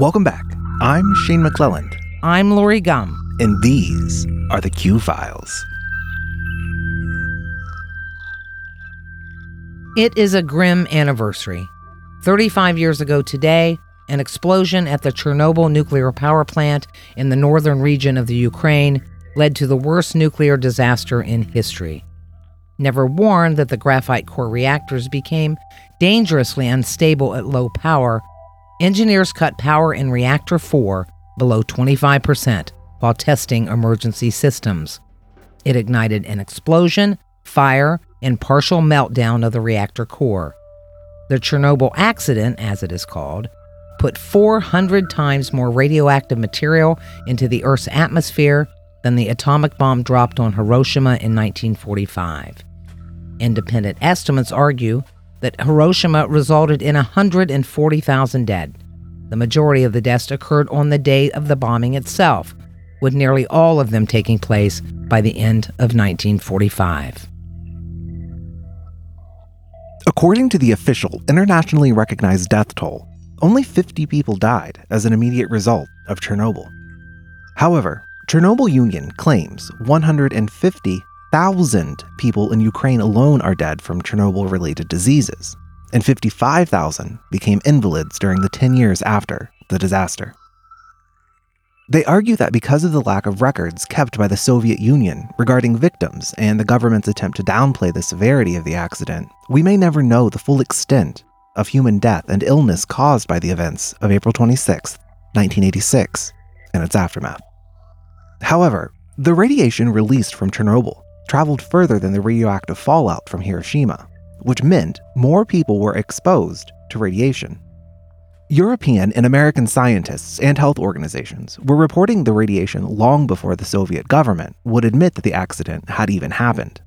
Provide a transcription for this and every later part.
Welcome back. I'm Shane McClelland, I'm Lori Gum. and these are the Q Files. It is a grim anniversary. 35 years ago today, an explosion at the Chernobyl nuclear power plant in the northern region of the Ukraine led to the worst nuclear disaster in history. Never warned that the graphite core reactors became dangerously unstable at low power, engineers cut power in reactor 4 below 25% while testing emergency systems. It ignited an explosion, fire, and partial meltdown of the reactor core. The Chernobyl accident, as it is called, put 400 times more radioactive material into the Earth's atmosphere than the atomic bomb dropped on Hiroshima in 1945. Independent estimates argue that Hiroshima resulted in 140,000 dead. The majority of the deaths occurred on the day of the bombing itself, with nearly all of them taking place by the end of 1945. According to the official, internationally recognized death toll, only 50 people died as an immediate result of Chernobyl. However, Chernobyl Union claims 150,000 people in Ukraine alone are dead from Chernobyl related diseases, and 55,000 became invalids during the 10 years after the disaster. They argue that because of the lack of records kept by the Soviet Union regarding victims and the government's attempt to downplay the severity of the accident, we may never know the full extent of human death and illness caused by the events of April 26, 1986, and its aftermath. However, the radiation released from Chernobyl traveled further than the radioactive fallout from Hiroshima, which meant more people were exposed to radiation. European and American scientists and health organizations were reporting the radiation long before the Soviet government would admit that the accident had even happened.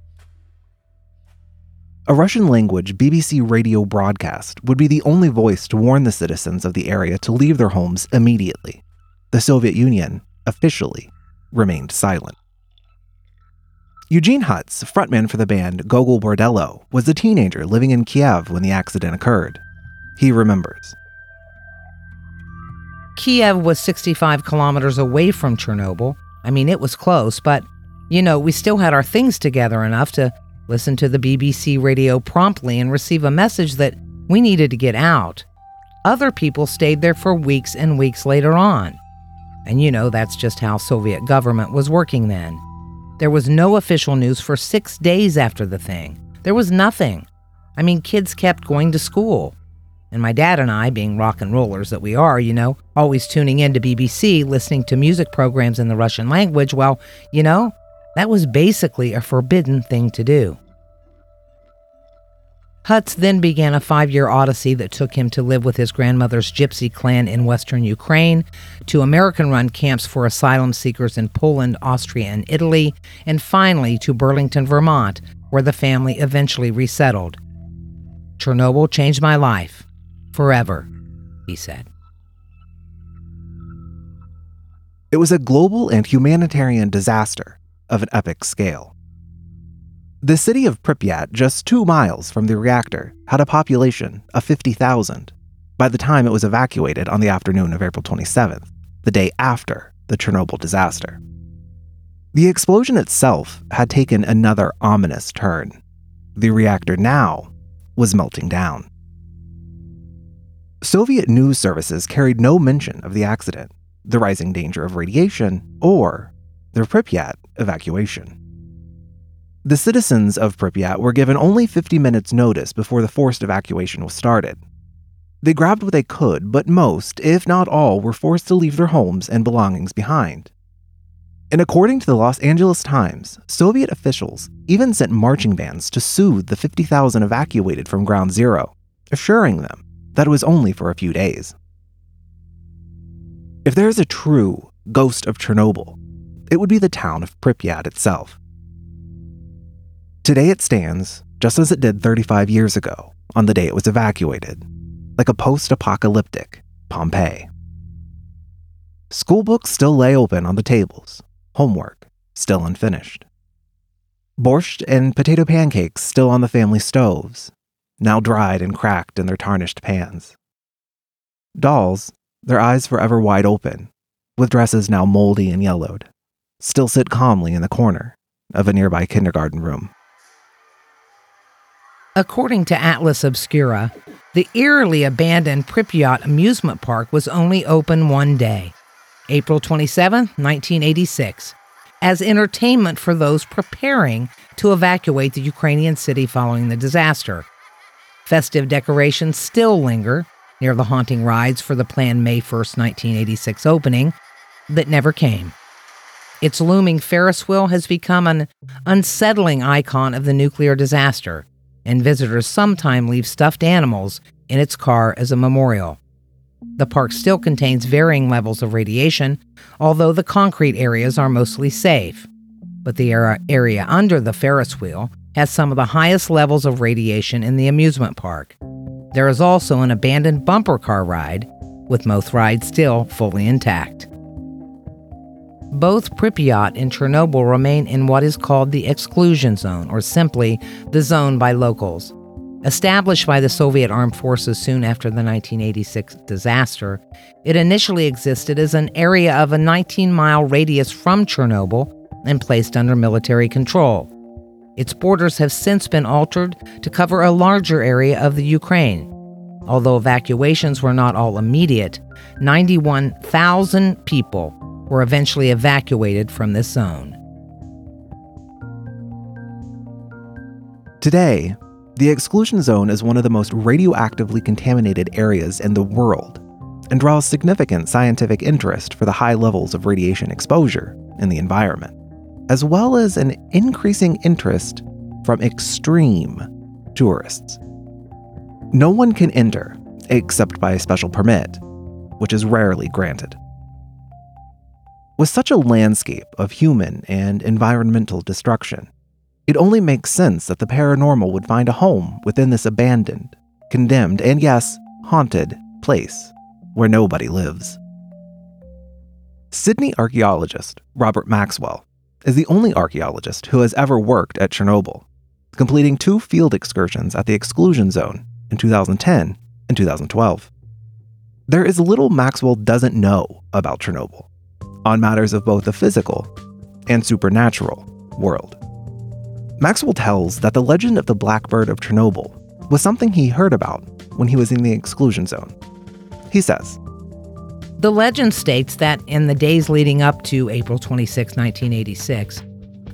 A Russian language BBC radio broadcast would be the only voice to warn the citizens of the area to leave their homes immediately. The Soviet Union officially remained silent. Eugene Hutz, frontman for the band Gogol Bordello, was a teenager living in Kiev when the accident occurred. He remembers. Kiev was 65 kilometers away from Chernobyl. I mean, it was close, but, you know, we still had our things together enough to listen to the BBC radio promptly and receive a message that we needed to get out. Other people stayed there for weeks and weeks later on. And you know, that's just how Soviet government was working then. There was no official news for six days after the thing. There was nothing. I mean, kids kept going to school. And my dad and I, being rock and rollers that we are, you know, always tuning in to BBC, listening to music programs in the Russian language, well, you know, that was basically a forbidden thing to do. Hutz then began a five year odyssey that took him to live with his grandmother's gypsy clan in western Ukraine, to American run camps for asylum seekers in Poland, Austria, and Italy, and finally to Burlington, Vermont, where the family eventually resettled. Chernobyl changed my life. Forever, he said. It was a global and humanitarian disaster of an epic scale. The city of Pripyat, just two miles from the reactor, had a population of 50,000 by the time it was evacuated on the afternoon of April 27th, the day after the Chernobyl disaster. The explosion itself had taken another ominous turn. The reactor now was melting down. Soviet news services carried no mention of the accident, the rising danger of radiation, or the Pripyat evacuation. The citizens of Pripyat were given only 50 minutes' notice before the forced evacuation was started. They grabbed what they could, but most, if not all, were forced to leave their homes and belongings behind. And according to the Los Angeles Times, Soviet officials even sent marching bands to soothe the 50,000 evacuated from Ground Zero, assuring them that it was only for a few days. If there is a true ghost of Chernobyl, it would be the town of Pripyat itself. Today it stands just as it did 35 years ago on the day it was evacuated, like a post apocalyptic Pompeii. School books still lay open on the tables, homework still unfinished. Borscht and potato pancakes still on the family stoves, now dried and cracked in their tarnished pans. Dolls their eyes forever wide open, with dresses now moldy and yellowed, still sit calmly in the corner of a nearby kindergarten room. According to Atlas Obscura, the eerily abandoned Pripyat amusement park was only open one day, April 27, 1986, as entertainment for those preparing to evacuate the Ukrainian city following the disaster. Festive decorations still linger near the haunting rides for the planned May 1, 1986 opening that never came. Its looming Ferris wheel has become an unsettling icon of the nuclear disaster and visitors sometimes leave stuffed animals in its car as a memorial. The park still contains varying levels of radiation, although the concrete areas are mostly safe. But the area under the Ferris wheel has some of the highest levels of radiation in the amusement park. There is also an abandoned bumper car ride, with most rides still fully intact. Both Pripyat and Chernobyl remain in what is called the exclusion zone, or simply the zone by locals. Established by the Soviet armed forces soon after the 1986 disaster, it initially existed as an area of a 19 mile radius from Chernobyl and placed under military control. Its borders have since been altered to cover a larger area of the Ukraine. Although evacuations were not all immediate, 91,000 people were eventually evacuated from this zone. Today, the exclusion zone is one of the most radioactively contaminated areas in the world and draws significant scientific interest for the high levels of radiation exposure in the environment, as well as an increasing interest from extreme tourists. No one can enter except by a special permit, which is rarely granted. With such a landscape of human and environmental destruction, it only makes sense that the paranormal would find a home within this abandoned, condemned, and yes, haunted place where nobody lives. Sydney archaeologist Robert Maxwell is the only archaeologist who has ever worked at Chernobyl, completing two field excursions at the exclusion zone in 2010 and 2012. There is little Maxwell doesn't know about Chernobyl on matters of both the physical and supernatural world. Maxwell tells that the legend of the Blackbird of Chernobyl was something he heard about when he was in the exclusion zone. He says, The legend states that in the days leading up to April 26, 1986,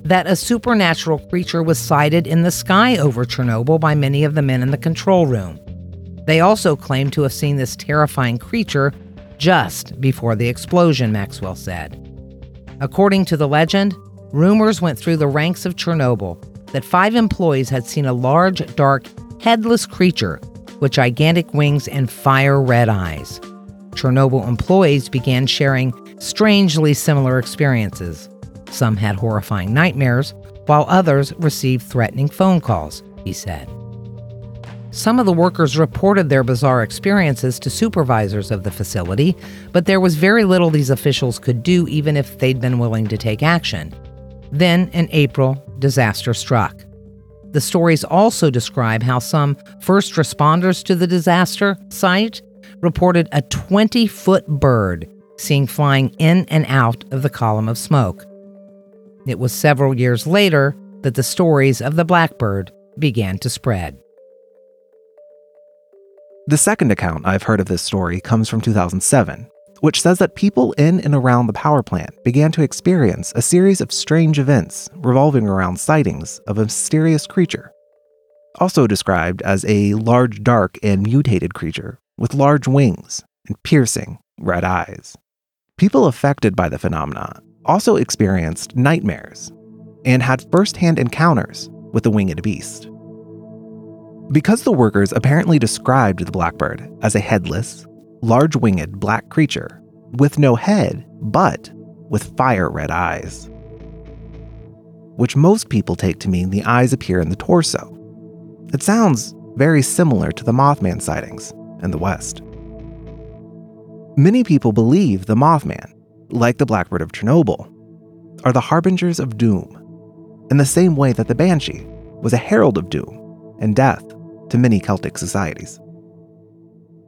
that a supernatural creature was sighted in the sky over Chernobyl by many of the men in the control room. They also claim to have seen this terrifying creature just before the explosion, Maxwell said. According to the legend, rumors went through the ranks of Chernobyl that five employees had seen a large, dark, headless creature with gigantic wings and fire red eyes. Chernobyl employees began sharing strangely similar experiences. Some had horrifying nightmares, while others received threatening phone calls, he said. Some of the workers reported their bizarre experiences to supervisors of the facility, but there was very little these officials could do even if they'd been willing to take action. Then, in April, disaster struck. The stories also describe how some first responders to the disaster site reported a 20 foot bird seen flying in and out of the column of smoke. It was several years later that the stories of the blackbird began to spread. The second account I've heard of this story comes from 2007, which says that people in and around the power plant began to experience a series of strange events revolving around sightings of a mysterious creature. Also described as a large, dark, and mutated creature with large wings and piercing red eyes. People affected by the phenomena also experienced nightmares and had first hand encounters with the winged beast. Because the workers apparently described the blackbird as a headless, large winged black creature with no head, but with fire red eyes. Which most people take to mean the eyes appear in the torso. It sounds very similar to the Mothman sightings in the West. Many people believe the Mothman, like the Blackbird of Chernobyl, are the harbingers of doom, in the same way that the Banshee was a herald of doom and death to many Celtic societies.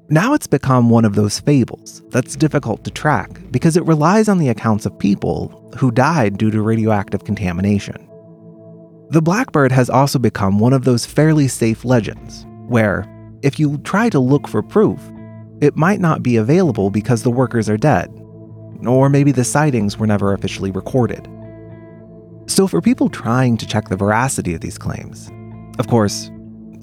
Now it's become one of those fables that's difficult to track because it relies on the accounts of people who died due to radioactive contamination. The Blackbird has also become one of those fairly safe legends, where, if you try to look for proof, it might not be available because the workers are dead, or maybe the sightings were never officially recorded. So, for people trying to check the veracity of these claims, of course,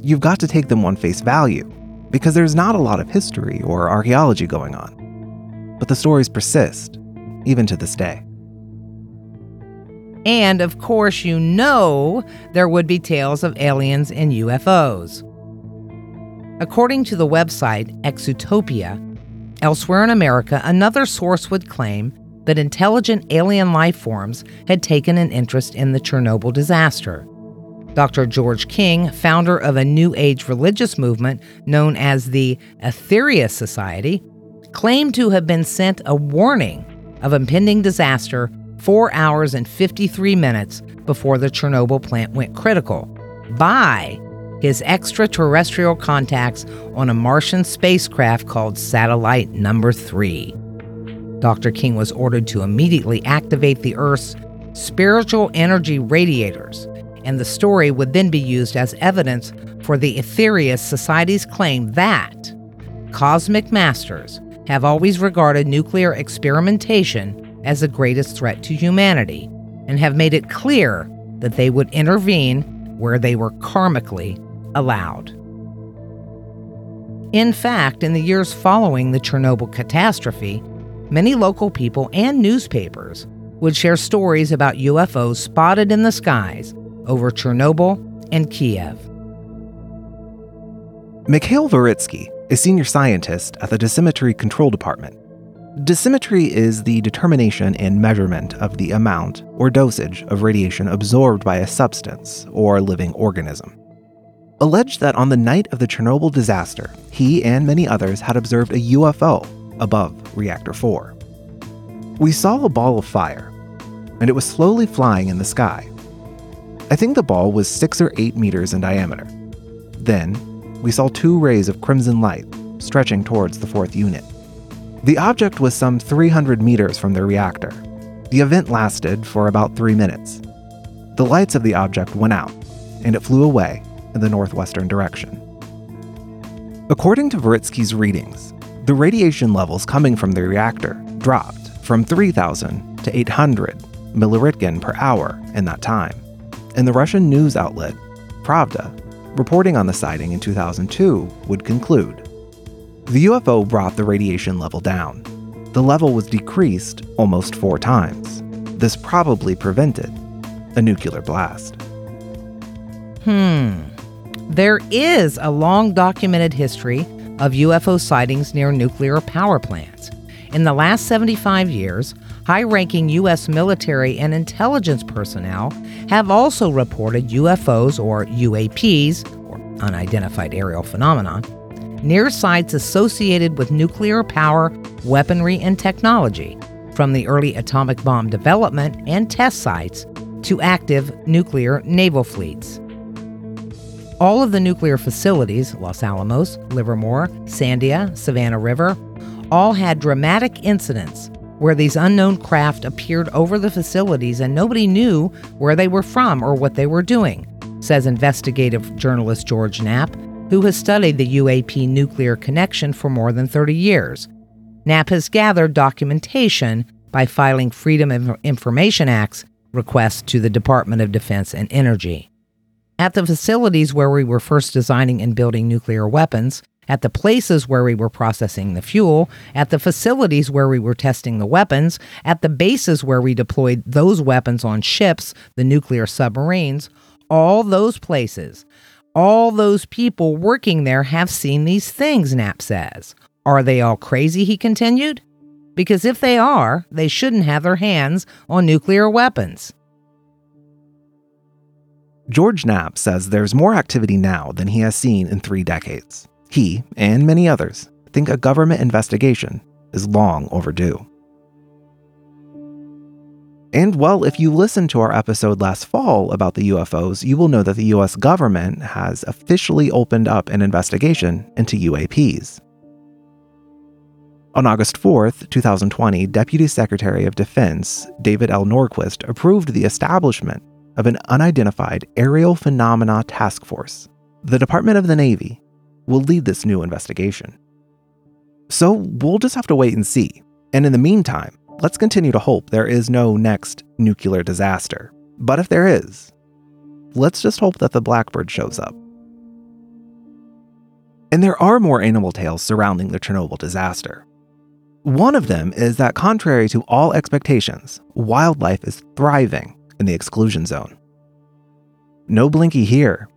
you've got to take them on face value because there's not a lot of history or archaeology going on. But the stories persist, even to this day. And of course, you know there would be tales of aliens and UFOs. According to the website Exotopia, elsewhere in America, another source would claim that intelligent alien life forms had taken an interest in the Chernobyl disaster. Dr. George King, founder of a New Age religious movement known as the Aetherius Society, claimed to have been sent a warning of impending disaster four hours and 53 minutes before the Chernobyl plant went critical by his extraterrestrial contacts on a Martian spacecraft called Satellite Number 3. Dr. King was ordered to immediately activate the Earth's spiritual energy radiators and the story would then be used as evidence for the Aetherius Society's claim that cosmic masters have always regarded nuclear experimentation as the greatest threat to humanity and have made it clear that they would intervene where they were karmically allowed. In fact, in the years following the Chernobyl catastrophe, many local people and newspapers would share stories about UFOs spotted in the skies over Chernobyl and Kiev. Mikhail Varitsky is senior scientist at the Dosimetry Control Department. Dosimetry is the determination and measurement of the amount or dosage of radiation absorbed by a substance or living organism. Alleged that on the night of the Chernobyl disaster, he and many others had observed a UFO above Reactor 4. We saw a ball of fire, and it was slowly flying in the sky, I think the ball was six or eight meters in diameter. Then, we saw two rays of crimson light stretching towards the fourth unit. The object was some 300 meters from the reactor. The event lasted for about three minutes. The lights of the object went out, and it flew away in the northwestern direction. According to Varitsky's readings, the radiation levels coming from the reactor dropped from 3,000 to 800 milliröntgen per hour in that time and the Russian news outlet, Pravda, reporting on the sighting in 2002, would conclude The UFO brought the radiation level down. The level was decreased almost four times. This probably prevented a nuclear blast. Hmm. There is a long documented history of UFO sightings near nuclear power plants. In the last 75 years, high ranking U.S. military and intelligence personnel have also reported UFOs or UAPs, or unidentified aerial phenomenon, near sites associated with nuclear power, weaponry, and technology, from the early atomic bomb development and test sites to active nuclear naval fleets. All of the nuclear facilities, Los Alamos, Livermore, Sandia, Savannah River, all had dramatic incidents where these unknown craft appeared over the facilities and nobody knew where they were from or what they were doing, says investigative journalist George Knapp, who has studied the UAP nuclear connection for more than 30 years. Knapp has gathered documentation by filing Freedom of Information Act's requests to the Department of Defense and Energy. At the facilities where we were first designing and building nuclear weapons, at the places where we were processing the fuel, at the facilities where we were testing the weapons, at the bases where we deployed those weapons on ships, the nuclear submarines, all those places, all those people working there have seen these things, Knapp says. Are they all crazy? He continued. Because if they are, they shouldn't have their hands on nuclear weapons. George Knapp says there's more activity now than he has seen in three decades. He, and many others, think a government investigation is long overdue. And well, if you listened to our episode last fall about the UFOs, you will know that the US government has officially opened up an investigation into UAPs. On August 4th, 2020, Deputy Secretary of Defense David L. Norquist approved the establishment of an unidentified aerial phenomena task force. The Department of the Navy will lead this new investigation. So we'll just have to wait and see. And in the meantime, let's continue to hope there is no next nuclear disaster. But if there is, let's just hope that the blackbird shows up. And there are more animal tales surrounding the Chernobyl disaster. One of them is that, contrary to all expectations, wildlife is thriving in the exclusion zone. No blinky here.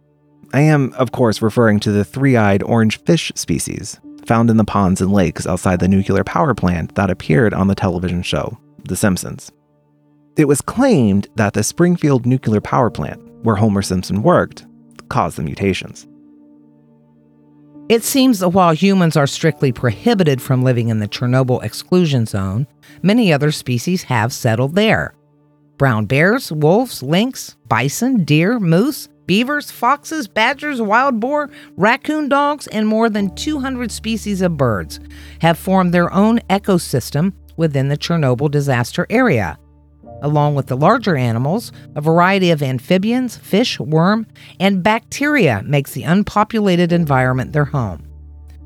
I am, of course, referring to the three eyed orange fish species found in the ponds and lakes outside the nuclear power plant that appeared on the television show, The Simpsons. It was claimed that the Springfield nuclear power plant, where Homer Simpson worked, caused the mutations. It seems that while humans are strictly prohibited from living in the Chernobyl exclusion zone, many other species have settled there. Brown bears, wolves, lynx, bison, deer, moose, beavers, foxes, badgers, wild boar, raccoon dogs, and more than 200 species of birds have formed their own ecosystem within the Chernobyl disaster area. Along with the larger animals, a variety of amphibians, fish, worm, and bacteria makes the unpopulated environment their home.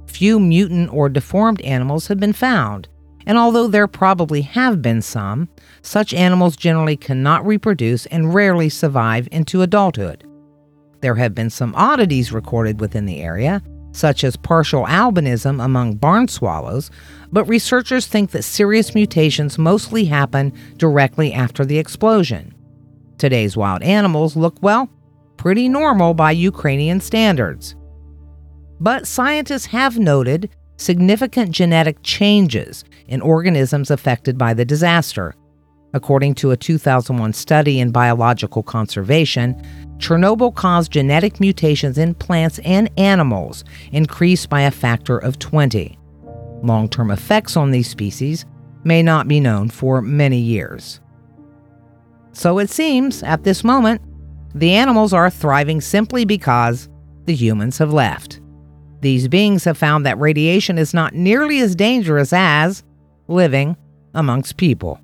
Few mutant or deformed animals have been found, and although there probably have been some, such animals generally cannot reproduce and rarely survive into adulthood. There have been some oddities recorded within the area, such as partial albinism among barn swallows, but researchers think that serious mutations mostly happen directly after the explosion. Today's wild animals look, well, pretty normal by Ukrainian standards. But scientists have noted significant genetic changes in organisms affected by the disaster. According to a 2001 study in Biological Conservation, Chernobyl caused genetic mutations in plants and animals increased by a factor of 20. Long term effects on these species may not be known for many years. So it seems, at this moment, the animals are thriving simply because the humans have left. These beings have found that radiation is not nearly as dangerous as living amongst people.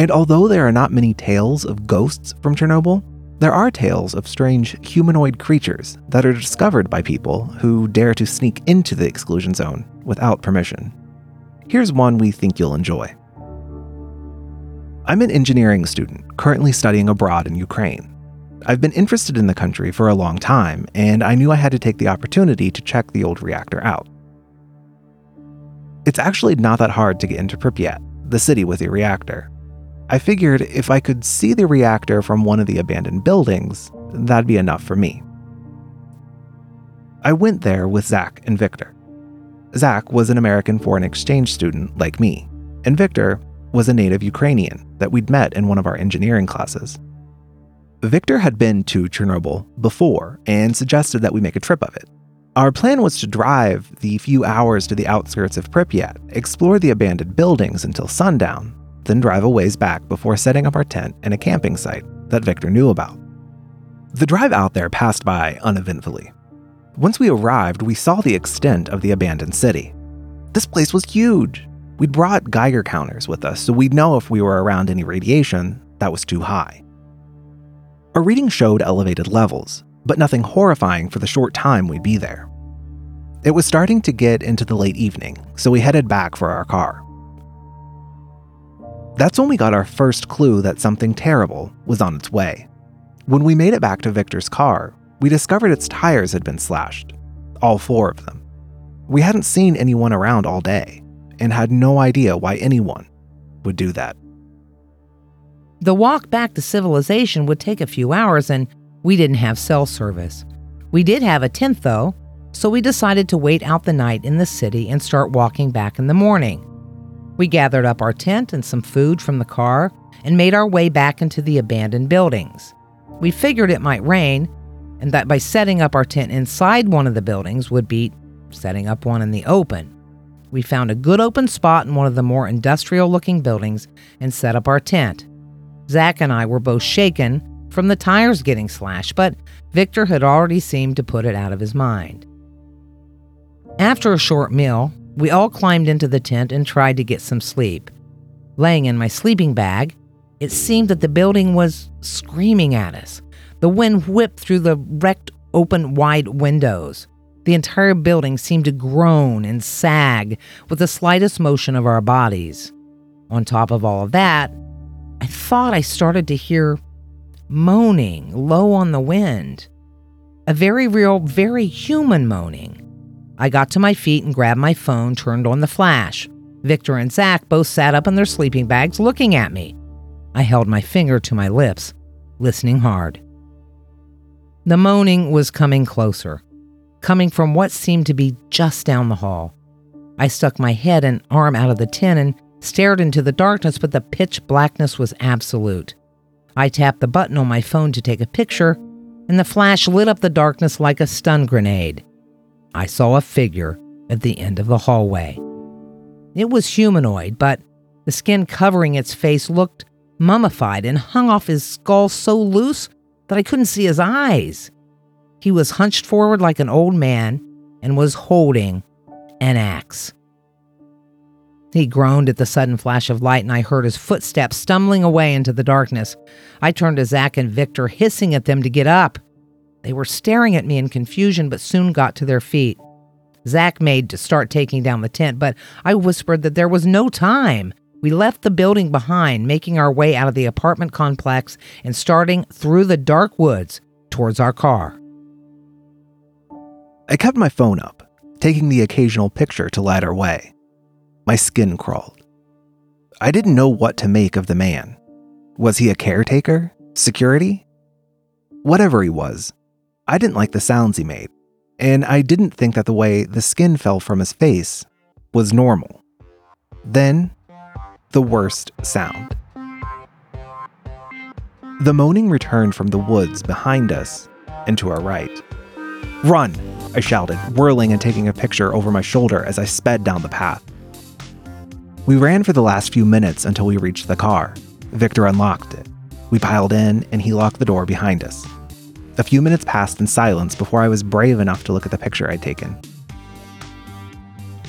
And although there are not many tales of ghosts from Chernobyl, there are tales of strange humanoid creatures that are discovered by people who dare to sneak into the exclusion zone without permission. Here's one we think you'll enjoy. I'm an engineering student currently studying abroad in Ukraine. I've been interested in the country for a long time, and I knew I had to take the opportunity to check the old reactor out. It's actually not that hard to get into Pripyat, the city with the reactor. I figured if I could see the reactor from one of the abandoned buildings, that'd be enough for me. I went there with Zach and Victor. Zach was an American foreign exchange student like me, and Victor was a native Ukrainian that we'd met in one of our engineering classes. Victor had been to Chernobyl before and suggested that we make a trip of it. Our plan was to drive the few hours to the outskirts of Pripyat, explore the abandoned buildings until sundown, then drive a ways back before setting up our tent in a camping site that Victor knew about. The drive out there passed by uneventfully. Once we arrived, we saw the extent of the abandoned city. This place was huge. We'd brought Geiger counters with us so we'd know if we were around any radiation that was too high. Our reading showed elevated levels, but nothing horrifying for the short time we'd be there. It was starting to get into the late evening, so we headed back for our car. That's when we got our first clue that something terrible was on its way. When we made it back to Victor's car, we discovered its tires had been slashed. All four of them. We hadn't seen anyone around all day and had no idea why anyone would do that. The walk back to civilization would take a few hours, and we didn't have cell service. We did have a tent, though, so we decided to wait out the night in the city and start walking back in the morning. We gathered up our tent and some food from the car and made our way back into the abandoned buildings. We figured it might rain, and that by setting up our tent inside one of the buildings would beat setting up one in the open. We found a good open spot in one of the more industrial looking buildings and set up our tent. Zach and I were both shaken from the tires getting slashed, but Victor had already seemed to put it out of his mind. After a short meal, We all climbed into the tent and tried to get some sleep. Laying in my sleeping bag, it seemed that the building was screaming at us. The wind whipped through the wrecked open wide windows. The entire building seemed to groan and sag with the slightest motion of our bodies. On top of all of that, I thought I started to hear moaning low on the wind. A very real, very human moaning. I got to my feet and grabbed my phone, turned on the flash. Victor and Zach both sat up in their sleeping bags looking at me. I held my finger to my lips, listening hard. The moaning was coming closer, coming from what seemed to be just down the hall. I stuck my head and arm out of the tin and stared into the darkness, but the pitch blackness was absolute. I tapped the button on my phone to take a picture, and the flash lit up the darkness like a stun grenade. I saw a figure at the end of the hallway. It was humanoid, but the skin covering its face looked mummified and hung off his skull so loose that I couldn't see his eyes. He was hunched forward like an old man and was holding an axe. He groaned at the sudden flash of light, and I heard his footsteps stumbling away into the darkness. I turned to Zach and Victor, hissing at them to get up. They were staring at me in confusion, but soon got to their feet. Zach made to start taking down the tent, but I whispered that there was no time. We left the building behind, making our way out of the apartment complex and starting through the dark woods towards our car. I kept my phone up, taking the occasional picture to light our way. My skin crawled. I didn't know what to make of the man. Was he a caretaker? Security? Whatever he was, I didn't like the sounds he made, and I didn't think that the way the skin fell from his face was normal. Then the worst sound. The moaning returned from the woods behind us and to our right. Run! I shouted, whirling and taking a picture over my shoulder as I sped down the path. We ran for the last few minutes until we reached the car. Victor unlocked it. We piled in, and he locked the door behind us. A few minutes passed in silence before I was brave enough to look at the picture I'd taken.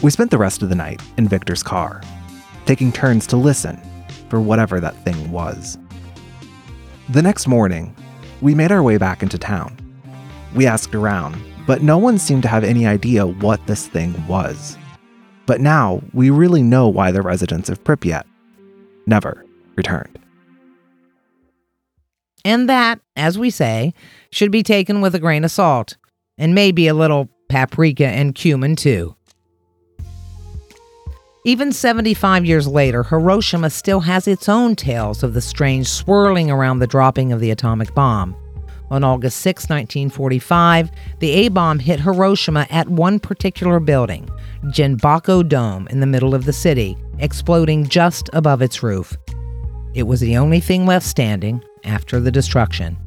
We spent the rest of the night in Victor's car, taking turns to listen for whatever that thing was. The next morning, we made our way back into town. We asked around, but no one seemed to have any idea what this thing was. But now we really know why the residents of Pripyat never returned. And that, as we say, should be taken with a grain of salt, and maybe a little paprika and cumin too. Even 75 years later, Hiroshima still has its own tales of the strange swirling around the dropping of the atomic bomb. On August 6, 1945, the A bomb hit Hiroshima at one particular building, Genbaku Dome, in the middle of the city, exploding just above its roof. It was the only thing left standing after the destruction.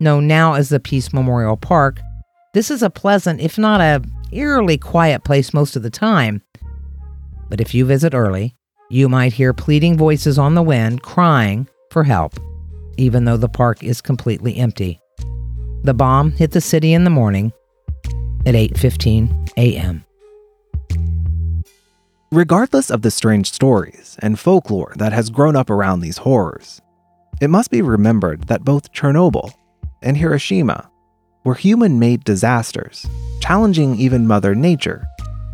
Known now as the Peace Memorial Park, this is a pleasant, if not a eerily quiet place most of the time, but if you visit early, you might hear pleading voices on the wind crying for help, even though the park is completely empty. The bomb hit the city in the morning at 8:15 a.m. Regardless of the strange stories and folklore that has grown up around these horrors, it must be remembered that both Chernobyl and Hiroshima were human made disasters, challenging even Mother Nature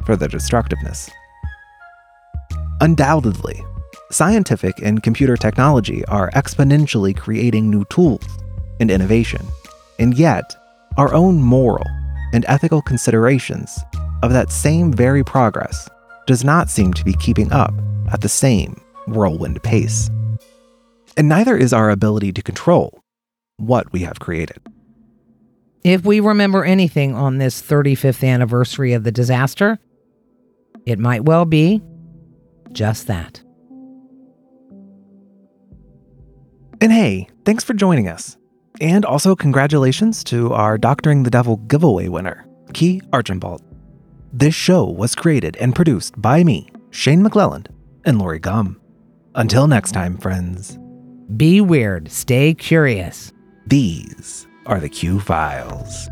for their destructiveness. Undoubtedly, scientific and computer technology are exponentially creating new tools and innovation, and yet, our own moral and ethical considerations of that same very progress does not seem to be keeping up at the same whirlwind pace. And neither is our ability to control what we have created. If we remember anything on this 35th anniversary of the disaster, it might well be just that. And hey, thanks for joining us. And also, congratulations to our Doctoring the Devil giveaway winner, Key Archambault. This show was created and produced by me, Shane McClelland, and Lori Gum. Until next time, friends. Be weird, stay curious. These are the Q Files.